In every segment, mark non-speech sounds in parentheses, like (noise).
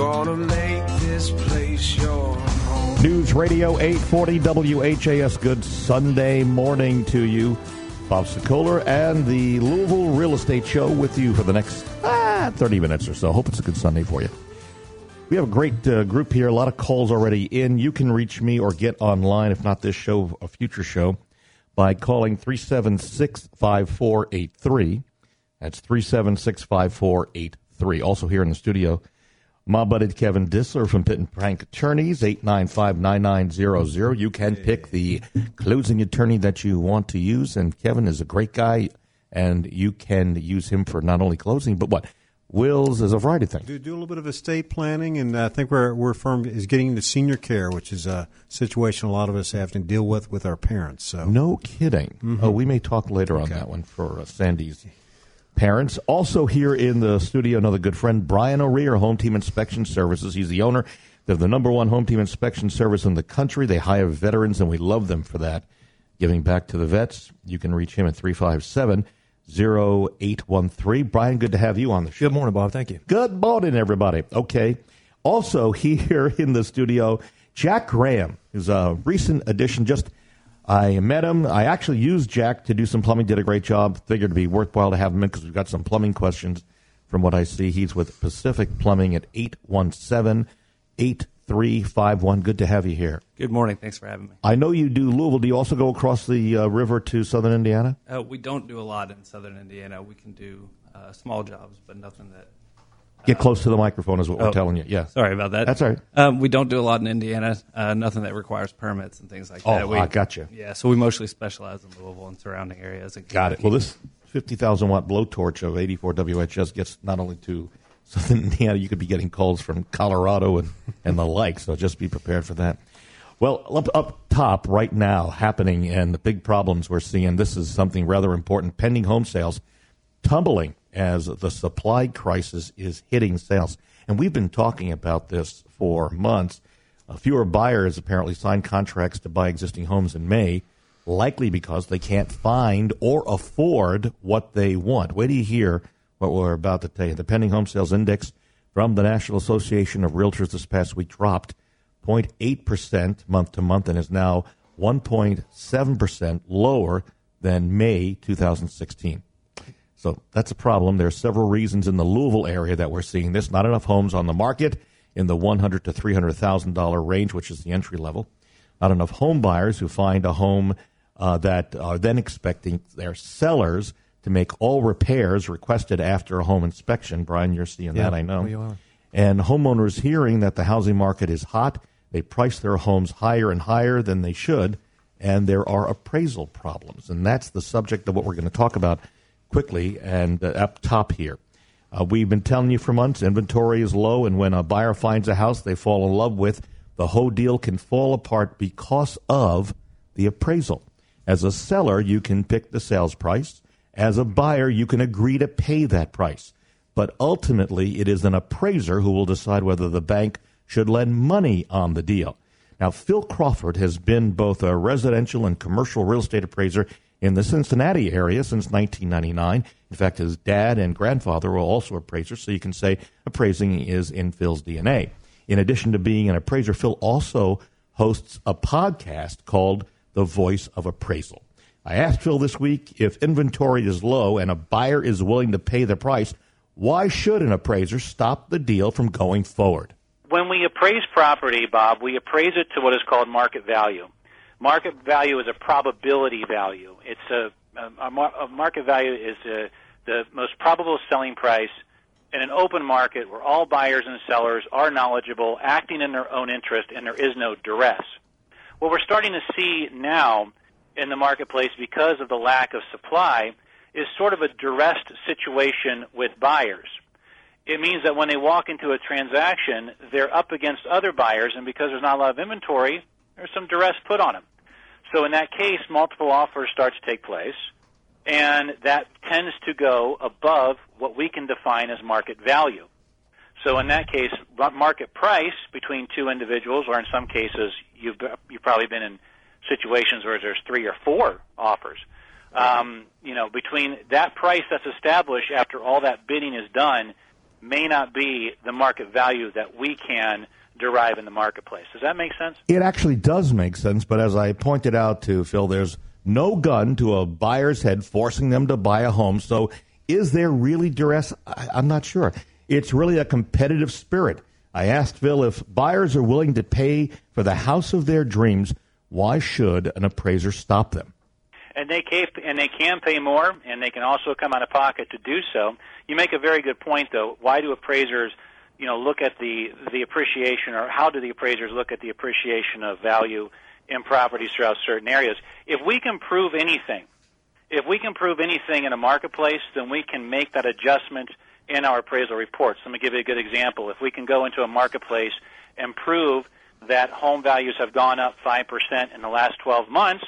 gonna make this place your home. News Radio 840 WHAS. Good Sunday morning to you. Bob Sokoler and the Louisville Real Estate Show with you for the next ah, 30 minutes or so. Hope it's a good Sunday for you. We have a great uh, group here, a lot of calls already in. You can reach me or get online, if not this show, a future show, by calling 376 5483. That's 376 5483. Also here in the studio, my buddy Kevin Disler from Pitt and Frank Attorneys, 895-9900. You can pick the closing attorney that you want to use, and Kevin is a great guy, and you can use him for not only closing, but what? Wills, there's a variety of things. Do, do a little bit of estate planning, and I think we're, we're firm is getting into senior care, which is a situation a lot of us have to deal with with our parents. So No kidding. Oh, we may talk later on that one for uh, Sandy's parents. Also here in the studio, another good friend, Brian O'Rear, Home Team Inspection Services. He's the owner. They're the number one home team inspection service in the country. They hire veterans, and we love them for that. Giving back to the vets. You can reach him at 357 0813. Brian, good to have you on the show. Good morning, Bob. Thank you. Good morning, everybody. Okay. Also (laughs) here in the studio, Jack Graham is a recent addition. Just I met him. I actually used Jack to do some plumbing. Did a great job. Figured it'd be worthwhile to have him in because we've got some plumbing questions. From what I see, he's with Pacific Plumbing at 817 8351. Good to have you here. Good morning. Thanks for having me. I know you do Louisville. Do you also go across the uh, river to southern Indiana? Uh, we don't do a lot in southern Indiana. We can do uh, small jobs, but nothing that. Get close to the microphone, is what we're Oh, telling you. Yeah. Sorry about that. That's all right. Um, we don't do a lot in Indiana. Uh, nothing that requires permits and things like Oh, that. We, I gotcha. Yeah, so we mostly specialize in Louisville and surrounding areas. And Got it. Well, this 50,000 watt blowtorch of 84 WHS gets not only to (laughs) Southern Indiana, you could be getting calls from Colorado and, (laughs) and the like, so just be prepared for that. Well, up, up top right now, happening, and the big problems we're seeing, this is something rather important. Pending home sales tumbling as the supply crisis is hitting sales. And we've been talking about this for months. Uh, fewer buyers apparently signed contracts to buy existing homes in May, likely because they can't find or afford what they want. Wait till you hear what we're about to tell you. The pending home sales index from the National Association of Realtors this past week dropped 0.8% month to month and is now 1.7% lower than May 2016. So that's a problem. There are several reasons in the Louisville area that we're seeing this. Not enough homes on the market in the one hundred to three hundred thousand dollar range, which is the entry level. Not enough home buyers who find a home uh, that are then expecting their sellers to make all repairs requested after a home inspection. Brian, you're seeing Yeah, that, I know. we are. And homeowners hearing that the housing market is hot, they price their homes higher and higher than they should, and there are appraisal problems. And that's the subject of what we're going to talk about quickly and uh, up top here. Uh, we've been telling you for months inventory is low, and when a buyer finds a house they fall in love with, the whole deal can fall apart because of the appraisal. As a seller, you can pick the sales price. As a buyer, you can agree to pay that price. But ultimately, it is an appraiser who will decide whether the bank should lend money on the deal. Now, Phil Crawford has been both a residential and commercial real estate appraiser in the Cincinnati area since 1999. In fact, his dad and grandfather were also appraisers, so you can say appraising is in Phil's DNA. In addition to being an appraiser, Phil also hosts a podcast called The Voice of Appraisal. I asked Phil this week if inventory is low and a buyer is willing to pay the price, why should an appraiser stop the deal from going forward? When we appraise property, Bob, we appraise it to what is called market value. Market value is a probability value. It's a, a, a mar- a market value is a, the most probable selling price in an open market where all buyers and sellers are knowledgeable, acting in their own interest, and there is no duress. What we're starting to see now in the marketplace because of the lack of supply is sort of a duressed situation with buyers. It means that when they walk into a transaction, they're up against other buyers, and because there's not a lot of inventory, there's some duress put on them. So in that case, multiple offers start to take place, and that tends to go above what we can define as market value. So in that case, market price between two individuals, or in some cases, you've you've probably been in situations where there's three or four offers. Um, you know, between that price that's established after all that bidding is done, may not be the market value that we can derive in the marketplace. Does that make sense? It actually does make sense, but as I pointed out to Phil, there's no gun to a buyer's head forcing them to buy a home. So is there really duress? I, I'm not sure. It's really a competitive spirit. I asked Phil if buyers are willing to pay for the house of their dreams, why should an appraiser stop them? and they can and they can pay more, and they can also come out of pocket to do so. You make a very good point, though. Why do appraisers, you know, look at the the appreciation, or how do the appraisers look at the appreciation of value in properties throughout certain areas? If we can prove anything, if we can prove anything in a marketplace, then we can make that adjustment in our appraisal reports. Let me give you a good example. If we can go into a marketplace and prove that home values have gone up 5% in the last 12 months,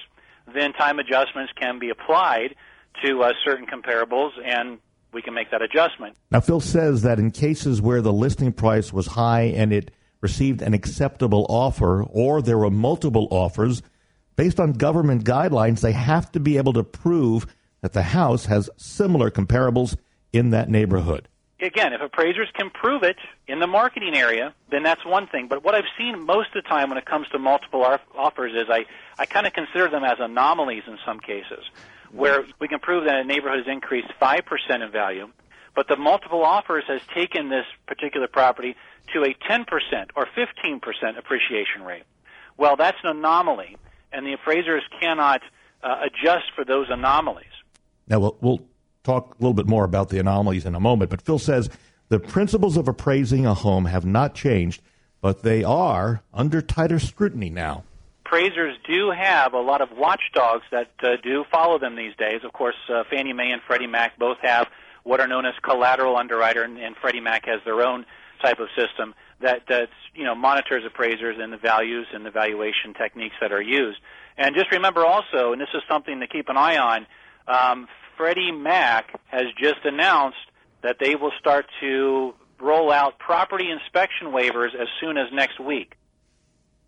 then time adjustments can be applied to uh, certain comparables and we can make that adjustment. Now, Phil says that in cases where the listing price was high and it received an acceptable offer, or there were multiple offers, based on government guidelines, they have to be able to prove that the house has similar comparables in that neighborhood. Again, if appraisers can prove it in the marketing area, then that's one thing. But what I've seen most of the time when it comes to multiple offers is I, I kind of consider them as anomalies in some cases, where we can prove that a neighborhood has increased 5% in value, but the multiple offers has taken this particular property to a 10% or 15% appreciation rate. Well, that's an anomaly, and the appraisers cannot uh, adjust for those anomalies. Now, we'll, we'll talk a little bit more about the anomalies in a moment, but Phil says the principles of appraising a home have not changed, but they are under tighter scrutiny now appraisers do have a lot of watchdogs that uh, do follow them these days. Of course, uh, Fannie Mae and Freddie Mac both have what are known as collateral underwriter, and, and Freddie Mac has their own type of system that that you know monitors appraisers and the values and the valuation techniques that are used. And just remember also, and this is something to keep an eye on, um, Freddie Mac has just announced that they will start to roll out property inspection waivers as soon as next week.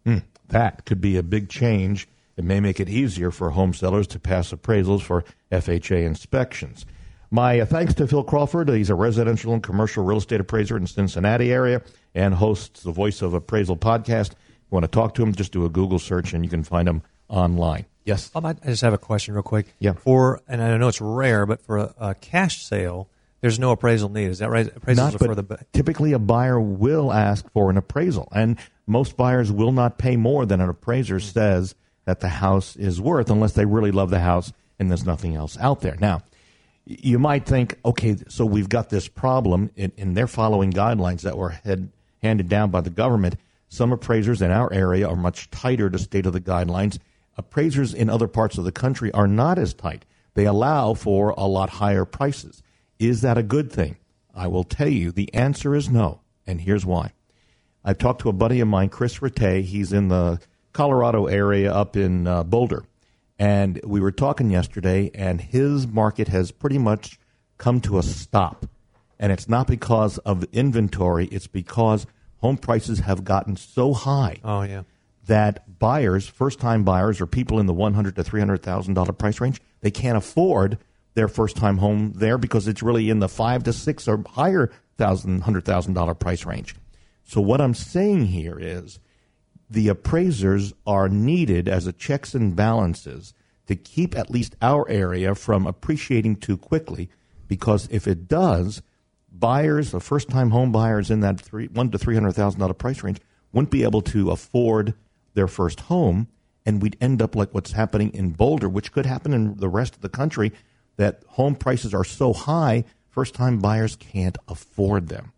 Hmm that could be a big change. It may make it easier for home sellers to pass appraisals for FHA inspections. My uh, thanks to Phil Crawford. He's a residential and commercial real estate appraiser in the Cincinnati area and hosts the Voice of Appraisal podcast. If you want to talk to him, just do a Google search and you can find him online. Yes. I just have a question real quick. Yeah. For and I know it's rare, but for a, a cash sale, there's no appraisal need. Is that right? Appraisals Not, for the typically a buyer will ask for an appraisal, and most buyers will not pay more than an appraiser mm-hmm. says that the house is worth unless they really love the house and there's nothing else out there. Now, you might think, okay, so we've got this problem, and, and they're following guidelines that were head, handed down by the government. Some appraisers in our area are much tighter to state of the guidelines. Appraisers in other parts of the country are not as tight. They allow for a lot higher prices. Is that a good thing? I will tell you the answer is no, and here's why. I've talked to a buddy of mine, Chris Rattay. He's in the Colorado area up in uh, Boulder. And we were talking yesterday, and his market has pretty much come to a stop. And it's not because of inventory, it's because home prices have gotten so high. Oh, yeah. That buyers, first time buyers, or people in the 100 to $300,000 price range, they can't afford their first time home there because it's really in the five to six or higher thousand, hundred thousand dollar price range. So what I'm saying here is the appraisers are needed as a checks and balances to keep at least our area from appreciating too quickly because if it does, buyers, the first time home buyers in that three, one to three hundred thousand dollar price range wouldn't be able to afford their first home and we'd end up like what's happening in Boulder, which could happen in the rest of the country, that home prices are so high, first time buyers can't afford them.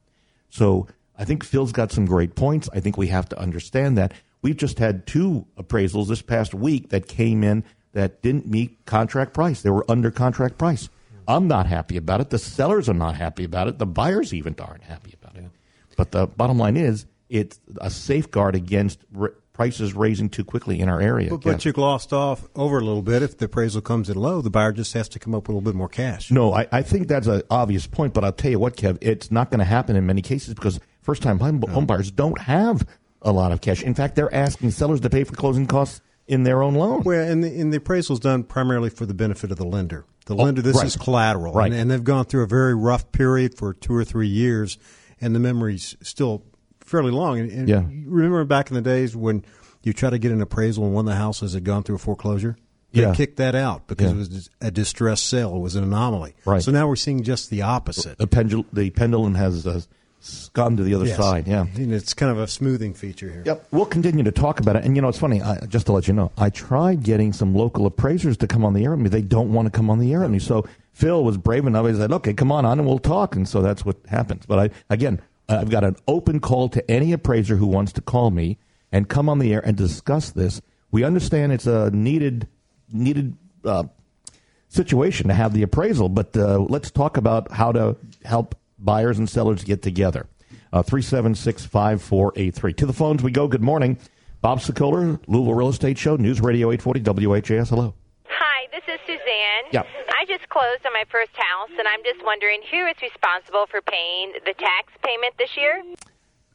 So I think Phil's got some great points. I think we have to understand that. We've just had two appraisals this past week that came in that didn't meet contract price. They were under contract price. I'm not happy about it. The sellers are not happy about it. The buyers even aren't happy about it. But the bottom line is, it's a safeguard against prices raising too quickly in our area. But, but you glossed off over a little bit. If the appraisal comes in low, the buyer just has to come up with a little bit more cash. No, I, I think that's an obvious point. But I'll tell you what, Kev, it's not going to happen in many cases because first time home, no. home buyers don't have a lot of cash. In fact, they're asking sellers to pay for closing costs in their own loan. Well, and the, and the appraisal is done primarily for the benefit of the lender. the oh, lender. This Oh, right. is collateral, Right. and, and they've gone through a very rough period for two or three years, and the memory's still fairly long. And, and Yeah. remember back in the days when you try to get an appraisal and one of the houses had gone through a foreclosure. They Yeah. kicked that out because Yeah. it was a distressed sale. It was an anomaly. Right. So now we're seeing just the opposite. The pendul- the pendulum has uh, gone to the other Yes. side. Yeah. And it's kind of a smoothing feature here. Yep. We'll continue to talk about it. And you know, it's funny. I, just to let you know, I tried getting some local appraisers to come on the air with me. They don't want to come on the air with me. So Phil was brave enough. He said, "Okay, come on on, and we'll talk." And so that's what happens. But I again, I've got an open call to any appraiser who wants to call me and come on the air and discuss this. We understand it's a needed needed uh, situation to have the appraisal, but uh, let's talk about how to help buyers and sellers get together. Uh, 376 5483. To the phones we go. Good morning. Bob Sokoler, Louisville Real Estate Show, News Radio 840 WHAS. Hello. Hi, this is Suzanne. Yeah. I just closed on my first house, and I'm just wondering who is responsible for paying the tax payment this year?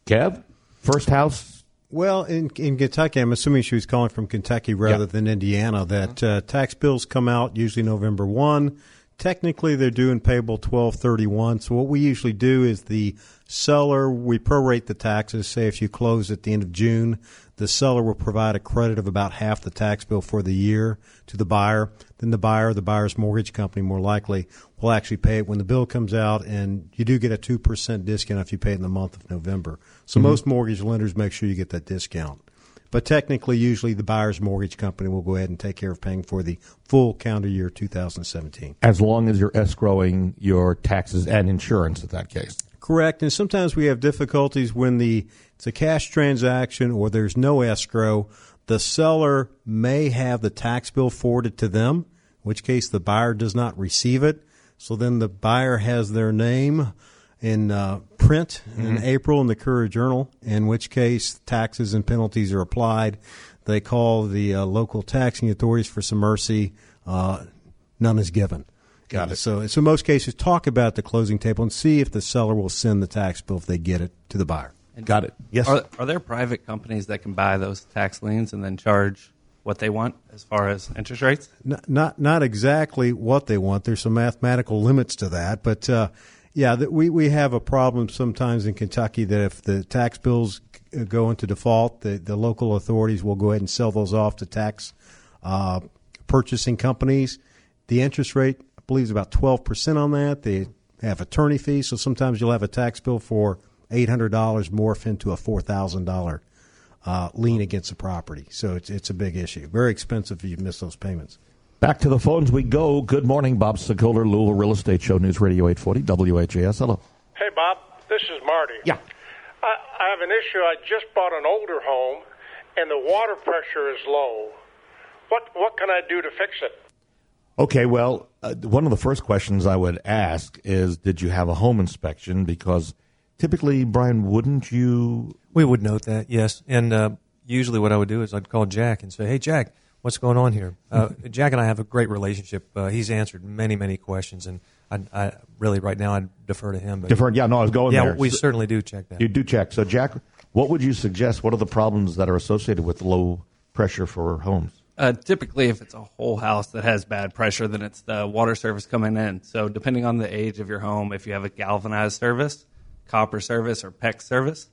Kev, first house. Well, in in Kentucky, I'm assuming she was calling from Kentucky rather Yeah. than Indiana. That uh, tax bills come out usually November one. Technically, they're due and payable twelve thirty one. So what we usually do is the seller we prorate the taxes. Say if you close at the end of June, the seller will provide a credit of about half the tax bill for the year to the buyer. Then the buyer, the buyer's mortgage company, more likely will actually pay it when the bill comes out, and you do get a two percent discount if you pay it in the month of November. So mm-hmm. most mortgage lenders make sure you get that discount. But technically, usually the buyer's mortgage company will go ahead and take care of paying for the full calendar year 2017. As long as you're escrowing your taxes and insurance in that case. Correct. And sometimes we have difficulties when the it's a cash transaction or there's no escrow. The seller may have the tax bill forwarded to them, in which case the buyer does not receive it. So then the buyer has their name in uh, print in April in the Courier Journal, in which case taxes and penalties are applied. They call the uh, local taxing authorities for some mercy. Uh, none is given. Got it. So, so in most cases, talk about the closing table and see if the seller will send the tax bill if they get it to the buyer. Got it. Yes. Are, are there private companies that can buy those tax liens and then charge what they want as far as interest rates? Not not, not exactly what they want. There's some mathematical limits to that, but uh, yeah, that we we have a problem sometimes in Kentucky that if the tax bills go into default, the the local authorities will go ahead and sell those off to tax uh, purchasing companies. The interest rate, I believe, is about twelve percent on that. They have attorney fees, so sometimes you'll have a tax bill for eight hundred dollars morph into a four thousand dollar uh, lien against the property. So it's it's a big issue. Very expensive if you miss those payments. Back to the phones we go. Good morning, Bob Sokoler, Louisville Real Estate Show, News Radio 840 WHAS. Hello. Hey, Bob, this is Marty. Yeah. I, I have an issue. I just bought an older home, and the water pressure is low. What what can I do to fix it? Okay, well, uh, one of the first questions I would ask is Did you have a home inspection? Because typically, Brian, wouldn't you? We would note that, yes. And uh, usually, what I would do is I'd call Jack and say, "Hey, Jack, what's going on here?" Uh, (laughs) Jack and I have a great relationship. Uh, he's answered many, many questions, and I, I really right now I'd defer to him. But Deferred? Yeah, no, I was going yeah, there. we So- certainly do check that. You do check. So, Jack, what would you suggest? What are the problems that are associated with low pressure for homes? Uh, typically, if it's a whole house that has bad pressure, then it's the water service coming in. So, depending on the age of your home, if you have a galvanized service, copper service, or PEX service,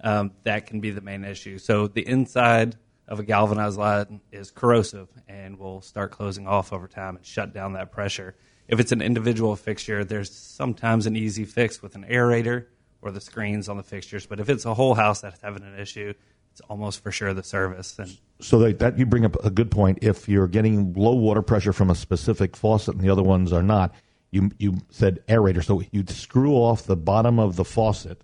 um, that can be the main issue. So, the inside of a galvanized line is corrosive and will start closing off over time and shut down that pressure. If it's an individual fixture, there's sometimes an easy fix with an aerator or the screens on the fixtures. But if it's a whole house that's having an issue, it's almost for sure the service. And So that, that you bring up a good point. If you're getting low water pressure from a specific faucet and the other ones are not, you you said aerator. So you'd screw off the bottom of the faucet,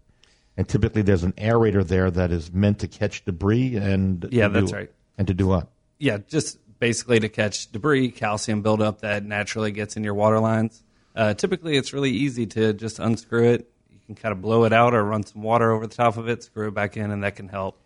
and typically there's an aerator there that is meant to catch debris and Yeah, to do- that's right. And to do what? yeah, just basically to catch debris, calcium buildup that naturally gets in your water lines. Uh, typically, it's really easy to just unscrew it. You can kind of blow it out or run some water over the top of it, screw it back in, and that can help.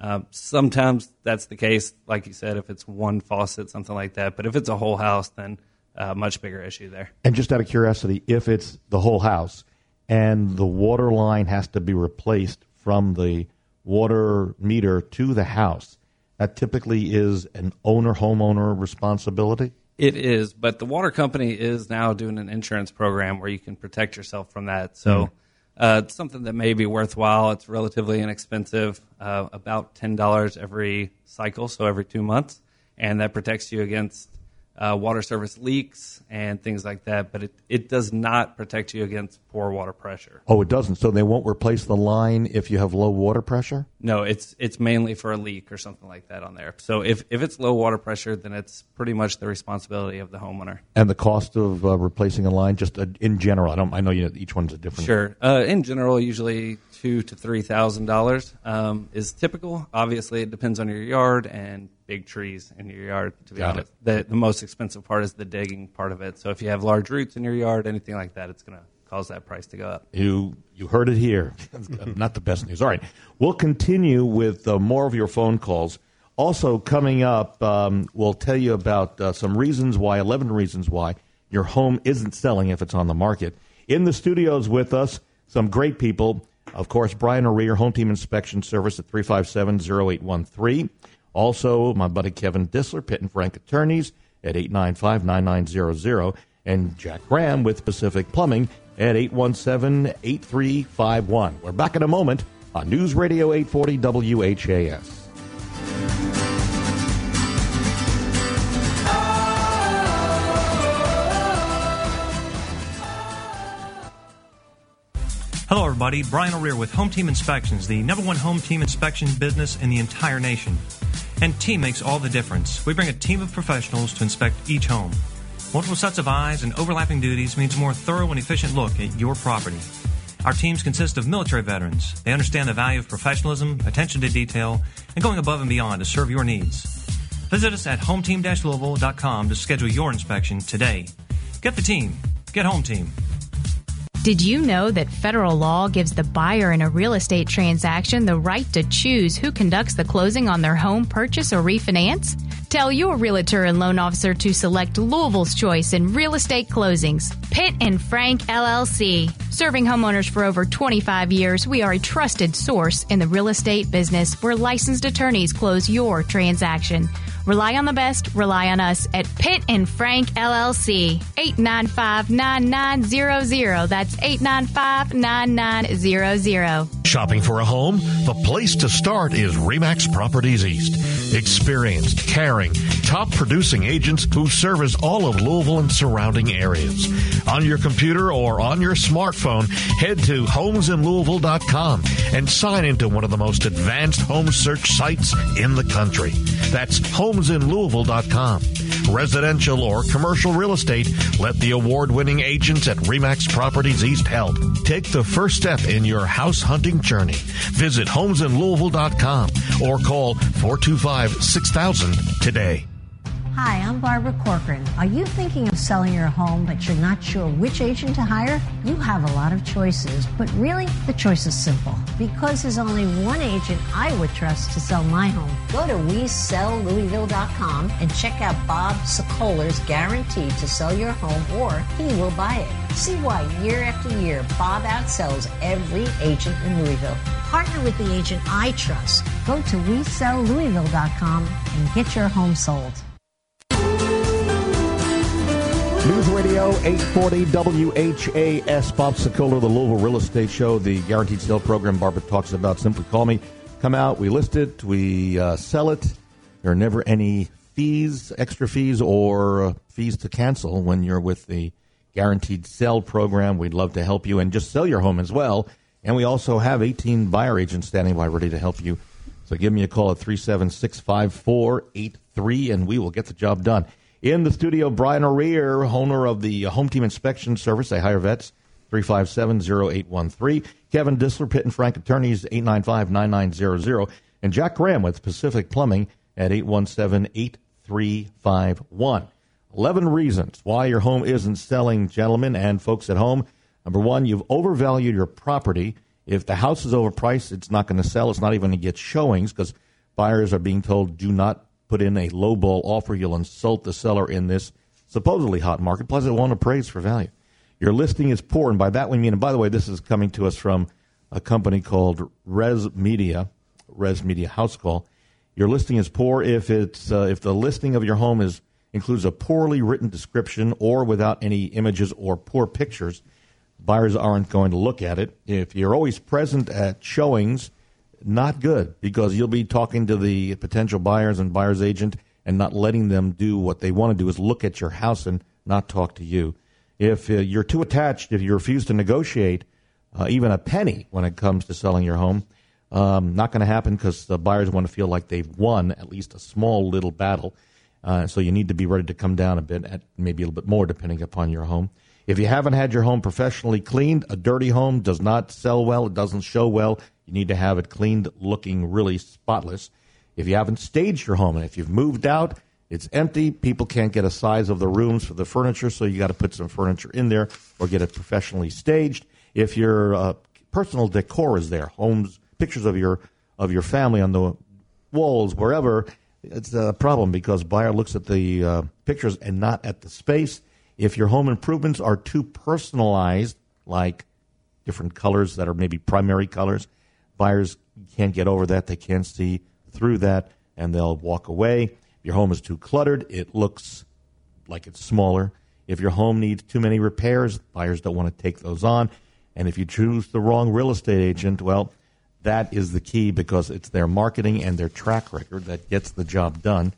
Um, sometimes that's the case, like you said, if it's one faucet, something like that. But if it's a whole house, then uh, much bigger issue there. And just out of curiosity, if it's the whole house and the water line has to be replaced from the water meter to the house, that typically is an owner homeowner responsibility. It is, but the water company is now doing an insurance program where you can protect yourself from that. So Mm-hmm. Uh, it's something that may be worthwhile. It's relatively inexpensive, uh, about ten dollars every cycle, so every two months, and that protects you against uh, water service leaks and things like that. But it, it does not protect you against poor water pressure. Oh, it doesn't. So they won't replace the line if you have low water pressure? No, it's it's mainly for a leak or something like that on there. So if, if it's low water pressure, then it's pretty much the responsibility of the homeowner. And the cost of uh, replacing a line, just uh, in general, I don't. I know you. Each one's a different. Sure. Uh, in general, usually two to three thousand dollars um, is typical. Obviously, it depends on your yard and big trees in your yard. To be Got honest, the the most expensive part is the digging part of it. So if you have large roots in your yard, anything like that, it's going to cause that price to go up. You you heard it here. (laughs) Not the best news. All right, we'll continue with uh, more of your phone calls. Also coming up, um, we'll tell you about uh, some reasons why, eleven reasons why your home isn't selling if it's on the market. In the studios with us, some great people. Of course, Brian O'Rear, Home Team Inspection Service at 357-0813. Also, my buddy Kevin Disler, Pitt and Frank Attorneys at 895-9900. And Jack Graham with Pacific Plumbing at 817-8351. We're back in a moment on News Radio 840 WHAS. Hello, everybody. Brian O'Rear with Home Team Inspections, the number one home team inspection business in the entire nation. And team makes all the difference. We bring a team of professionals to inspect each home. Multiple sets of eyes and overlapping duties means a more thorough and efficient look at your property. Our teams consist of military veterans. They understand the value of professionalism, attention to detail, and going above and beyond to serve your needs. Visit us at hometeam-louisville.com to schedule your inspection today. Get the team. Get home team. Did you know that federal law gives the buyer in a real estate transaction the right to choose who conducts the closing on their home purchase or refinance? Tell your realtor and loan officer to select Louisville's choice in real estate closings. Pitt and Frank LLC. Serving homeowners for over 25 years, we are a trusted source in the real estate business where licensed attorneys close your transaction. Rely on the best, rely on us at Pitt and Frank LLC. 895-9900. That's 895-9900. Shopping for a home? The place to start is Remax Properties East. Experienced, caring, top producing agents who service all of Louisville and surrounding areas. On your computer or on your smartphone, head to homesinlouisville.com and sign into one of the most advanced home search sites in the country. That's homesinlouisville.com. Residential or commercial real estate, let the award winning agents at Remax Properties East help. Take the first step in your house hunting journey. Visit homesinlouisville.com or call 425 6000 today. Hi, I'm Barbara Corcoran. Are you thinking of selling your home but you're not sure which agent to hire? You have a lot of choices, but really the choice is simple. Because there's only one agent I would trust to sell my home. Go to WeSellLouisville.com and check out Bob Sokoler's guarantee to sell your home or he will buy it. See why year after year Bob outsells every agent in Louisville. Partner with the agent I trust. Go to WeSellLouisville.com and get your home sold. News Radio 840 WHAS. Bob Sokoler, the Louisville Real Estate Show, the guaranteed sale program Barbara talks about. Simply call me. Come out. We list it. We uh, sell it. There are never any fees, extra fees, or uh, fees to cancel when you're with the guaranteed sale program. We'd love to help you and just sell your home as well. And we also have 18 buyer agents standing by ready to help you. So give me a call at 376 5483 and we will get the job done. In the studio, Brian O'Rear, owner of the Home Team Inspection Service. They hire vets, 357-0813. Kevin Disler, Pitt and Frank Attorneys, 895-9900. And Jack Graham with Pacific Plumbing at 817-8351. 11 reasons why your home isn't selling, gentlemen and folks at home. Number one, you've overvalued your property. If the house is overpriced, it's not going to sell. It's not even going to get showings because buyers are being told do not put in a lowball offer. You'll insult the seller in this supposedly hot market. Plus, it won't appraise for value. Your listing is poor, and by that we mean, and by the way, this is coming to us from a company called RISMedia, Res Media House Call. Your listing is poor if it's uh, if the listing of your home is includes a poorly written description or without any images or poor pictures, buyers aren't going to look at it. If you're always present at showings, not good because you'll be talking to the potential buyers and buyer's agent and not letting them do what they want to do is look at your house and not talk to you. If uh, you're too attached, if you refuse to negotiate uh, even a penny when it comes to selling your home, um, not going to happen because the buyers want to feel like they've won at least a small little battle. Uh, so you need to be ready to come down a bit, at maybe a little bit more, depending upon your home. If you haven't had your home professionally cleaned, a dirty home does not sell well. It doesn't show well. You need to have it cleaned, looking really spotless. If you haven't staged your home, and if you've moved out, it's empty. People can't get a size of the rooms for the furniture, so you got to put some furniture in there or get it professionally staged. If your uh, personal decor is there, homes, pictures of your of your family on the walls, wherever, it's a problem because buyer looks at the uh, pictures and not at the space. If your home improvements are too personalized, like different colors that are maybe primary colors, buyers can't get over that. They can't see through that, and they'll walk away. If your home is too cluttered, it looks like it's smaller. If your home needs too many repairs, buyers don't want to take those on. And if you choose the wrong real estate agent, well, that is the key because it's their marketing and their track record that gets the job done.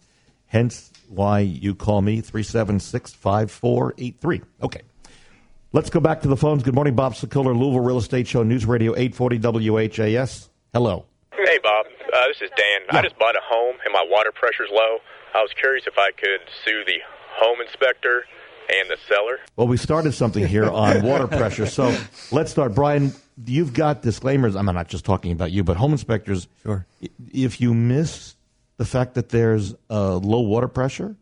Hence why you call me 376 5483. Okay. Let's go back to the phones. Good morning, Bob Sokoler, Louisville Real Estate Show, News Radio 840 WHAS. Hello. Hey, Bob. Uh, this is Dan. I just bought a home and my water pressure's low. I was curious if I could sue the home inspector and the seller. Well, we started something here on (laughs) water pressure. So let's start. Brian, you've got disclaimers. I'm not just talking about you, but home inspectors. Sure. If you miss the fact that there's uh, low water pressure,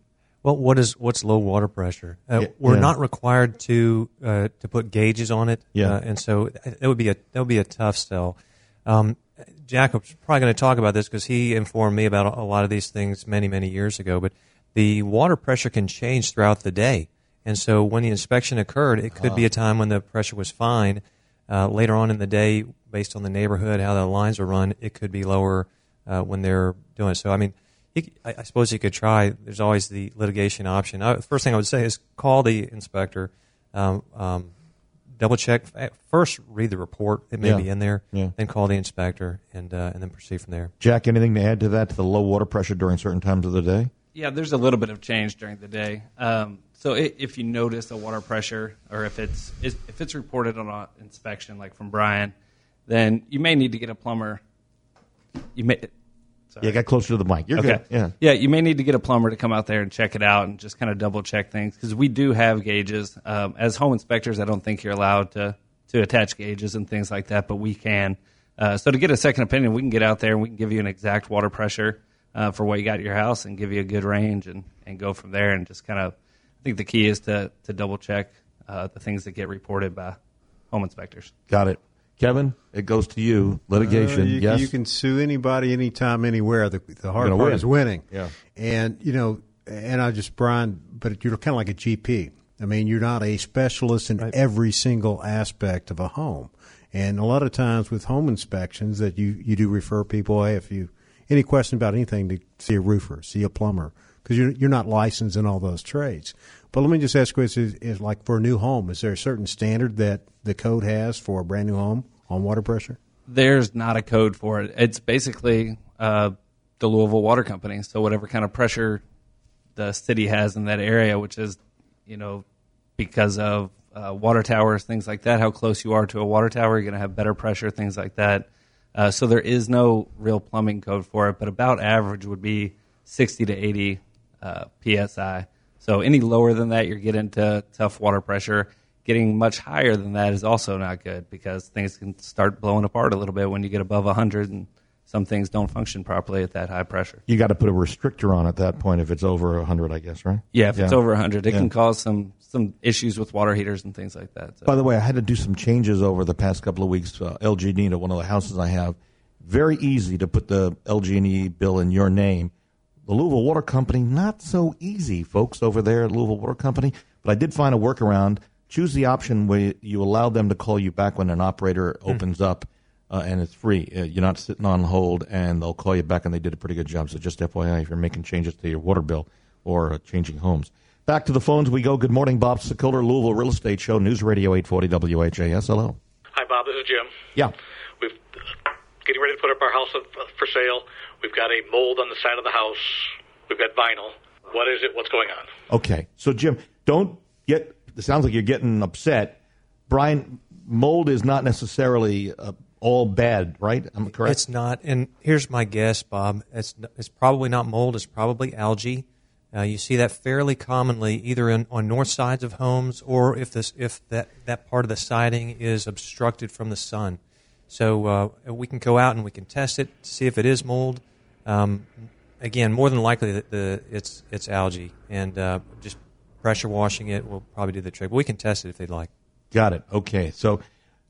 Well, what is what's low water pressure? Uh, Yeah, we're yeah. not required to uh, to put gauges on it. Yeah. uh, and so it would be a that would be a tough sell. Um, Jacob's probably going to talk about this because he informed me about a lot of these things many many years ago. But the water pressure can change throughout the day, and so when the inspection occurred, it could be a time when the pressure was fine. Uh, later on in the day, based on the neighborhood, how the lines are run, it could be lower uh, when they're doing it. So, I mean, he, I, I suppose you could try. There's always the litigation option. I, the first thing I would say is call the inspector, um, um, double check. First, read the report. It may Yeah. be in there. Yeah. Then call the inspector and uh, and then proceed from there. Jack, anything to add to that, to the low water pressure during certain times of the day? Yeah, there's a little bit of change during the day. Um, so i if you notice a water pressure, or if it's if it's reported on an inspection, like from Brian, then you may need to get a plumber. You may. Sorry. Yeah, get closer to the mic. You're okay. good. Yeah. Yeah, you may need to get a plumber to come out there and check it out and just kind of double check things because we do have gauges. Um, as home inspectors, I don't think you're allowed to to attach gauges and things like that, but we can. Uh, so to get a second opinion, we can get out there and we can give you an exact water pressure uh, for what you got at your house and give you a good range and, and go from there and just kind of. I think the key is to to double check uh, the things that get reported by home inspectors. Got it. Kevin, it goes to you. Litigation. Uh, you, yes. you can sue anybody, anytime, anywhere. The, the hard You're part win. is winning. Yeah. And you know, and I just Brian, but you're kind of like a GP. I mean, you're not a specialist in every single aspect of a home. And a lot of times with home inspections, that you you do refer people. Hey, if you any question about anything, to see a roofer, see a plumber, because you're you're not licensed in all those trades. But let me just ask you: is, is like for a new home, is there a certain standard that the code has for a brand new home on water pressure? There's not a code for it. It's basically uh, the Louisville Water Company. So whatever kind of pressure the city has in that area, which is, you know, because of uh, water towers, things like that, how close you are to a water tower, you're going to have better pressure, things like that. Uh, so there is no real plumbing code for it, but about average would be 60 to 80 uh, psi. So any lower than that, you're getting to tough water pressure. Getting much higher than that is also not good because things can start blowing apart a little bit when you get above 100 and some things don't function properly at that high pressure. You got to put a restrictor on at that point if it's over 100, I guess, right? Yeah, if it's over 100, it Yeah. can cause some some issues with water heaters and things like that. So. By the way, I had to do some changes over the past couple of weeks. Uh, LG&E to one of the houses I have. Very easy to put the LG&E bill in your name. The Louisville Water Company, not so easy, folks, over there at Louisville Water Company. But I did find a workaround. Choose the option where you allow them to call you back when an operator opens up, uh, and it's free. Uh, you're not sitting on hold, and they'll call you back, and they did a pretty good job. So just FYI, if you're making changes to your water bill, or uh, changing homes. Back to the phones we go. Good morning, Bob Sokoler, Louisville Real Estate Show, News Radio 840 WHAS. Hello. Hi, Bob. This is Jim. Yeah. We've getting ready to put up our house for sale. We've got a mold on the side of the house. We've got vinyl. What is it? What's going on? Okay. So, Jim, don't get. It sounds like you're getting upset. Brian, mold is not necessarily uh, all bad, right? I'm correct? It's not. And here's my guess, Bob. It's it's probably not mold. It's probably algae. Uh, you see that fairly commonly, either in, on north sides of homes or if this if that, that part of the siding is obstructed from the sun. So uh, we can go out and we can test it, to see if it is mold. Um, again, more than likely, the, the it's it's algae, and uh, just pressure washing it will probably do the trick. But we can test it if they'd like. Got it. Okay, so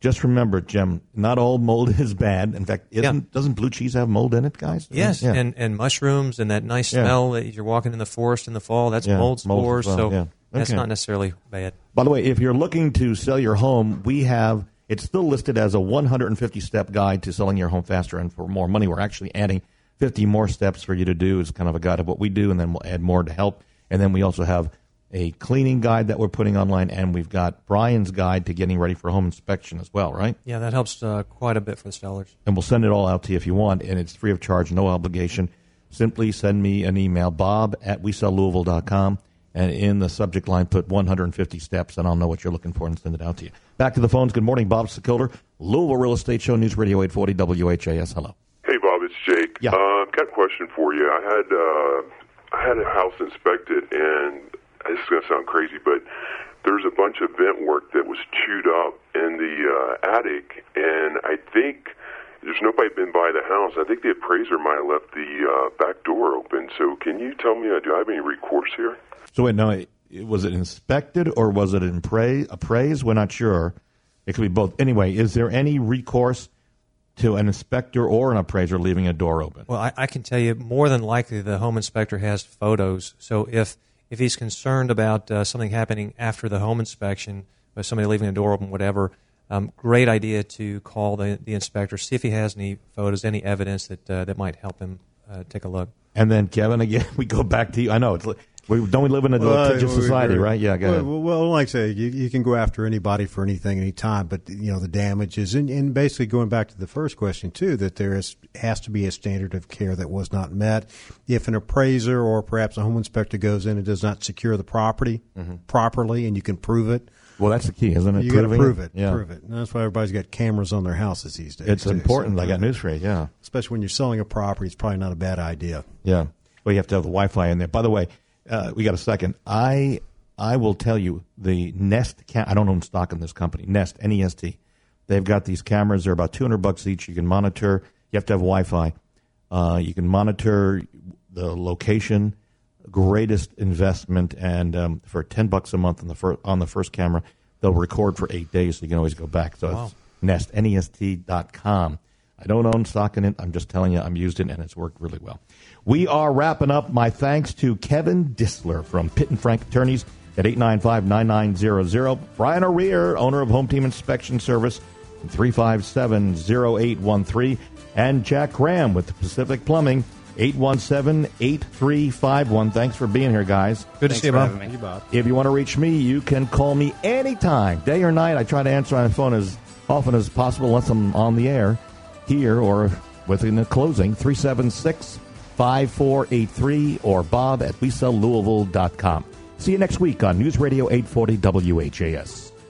just remember, Jim, not all mold (laughs) is bad. In fact, isn't, doesn't blue cheese have mold in it, guys? Yes, Yeah. and and mushrooms and that nice Yeah. smell that you're walking in the forest in the fall. That's Yeah, mold spores. well, So yeah. that's not necessarily bad. By the way, if you're looking to sell your home, we have it's still listed as a 150 step guide to selling your home faster and for more money. We're actually adding 50 more steps for you to do as kind of a guide of what we do, and then we'll add more to help. And then we also have a cleaning guide that we're putting online, and we've got Brian's guide to getting ready for home inspection as well, right? Yeah, that helps uh, quite a bit for the sellers. and we'll send it all out to you if you want, and it's free of charge, no obligation. Simply send me an email, bob at wesellouisville.com, and in the subject line put 150 steps, and I'll know what you're looking for and send it out to you. Back to the phones. Good morning, Bob Sokoler, Louisville Real Estate Show, News Radio 840 WHAS. Hello. Hey Bob, it's Jake. Yeah. Uh, got a question for you. I had uh, I had a house inspected, and this is going to sound crazy, but there's a bunch of vent work that was chewed up in the uh, attic, and I think there's nobody been by the house. I think the appraiser might have left the uh, back door open. So can you tell me, uh, do I have any recourse here? So, wait, no, it- was it inspected or was it appra- appraised? We're not sure. It could be both. Anyway, is there any recourse to an inspector or an appraiser leaving a door open? Well, I, I can tell you more than likely the home inspector has photos. So if if he's concerned about uh, something happening after the home inspection, or somebody leaving a door open, whatever, um, great idea to call the, the inspector, see if he has any photos, any evidence that uh, that might help him uh, take a look. And then, Kevin, again, (laughs) we go back to you. I know. It's, we, don't we live in a litigious society, right? Yeah, go ahead. well, well, like I say, you, you can go after anybody for anything, anytime, but you know the damages, and, and basically going back to the first question too, that there is has to be a standard of care that was not met. If an appraiser or perhaps a home inspector goes in and does not secure the property mm-hmm. properly, and you can prove it. Well, that's the key, isn't it? You got to prove it? it. Yeah. Prove it. And that's why everybody's got cameras on their houses these days. It's too. important. So, I got news for you. Yeah. Especially when you're selling a property, it's probably not a bad idea. Yeah. Well, you have to have the Wi-Fi in there. By the way, uh, we got a second. I I will tell you the Nest. Cam- I don't own stock in this company. Nest N E S T. They've got these cameras. They're about two hundred bucks each. You can monitor. You have to have Wi-Fi. Uh, you can monitor the location. Greatest investment, and um, for ten bucks a month on the fir- on the first camera, they'll record for eight days, so you can always go back. So Wow. it's Nest N E S T dot com. I don't own stock in it. I'm just telling you, I'm used it, and it's worked really well. We are wrapping up. My thanks to Kevin Disler from Pitt and Frank Attorneys at 895-9900. Brian O'Rear, owner of Home Team Inspection Service, 357-0813. And Jack Graham with Pacific Plumbing, 817-8351. Thanks for being here, guys. Good to see you, Bob. having me. You, Bob. If you want to reach me, you can call me anytime, day or night. I try to answer my phone as often as possible unless I'm on the air here or within the closing. 376 5483 or bob at wesellouisville.com. See you next week on News Radio 840 WHAS.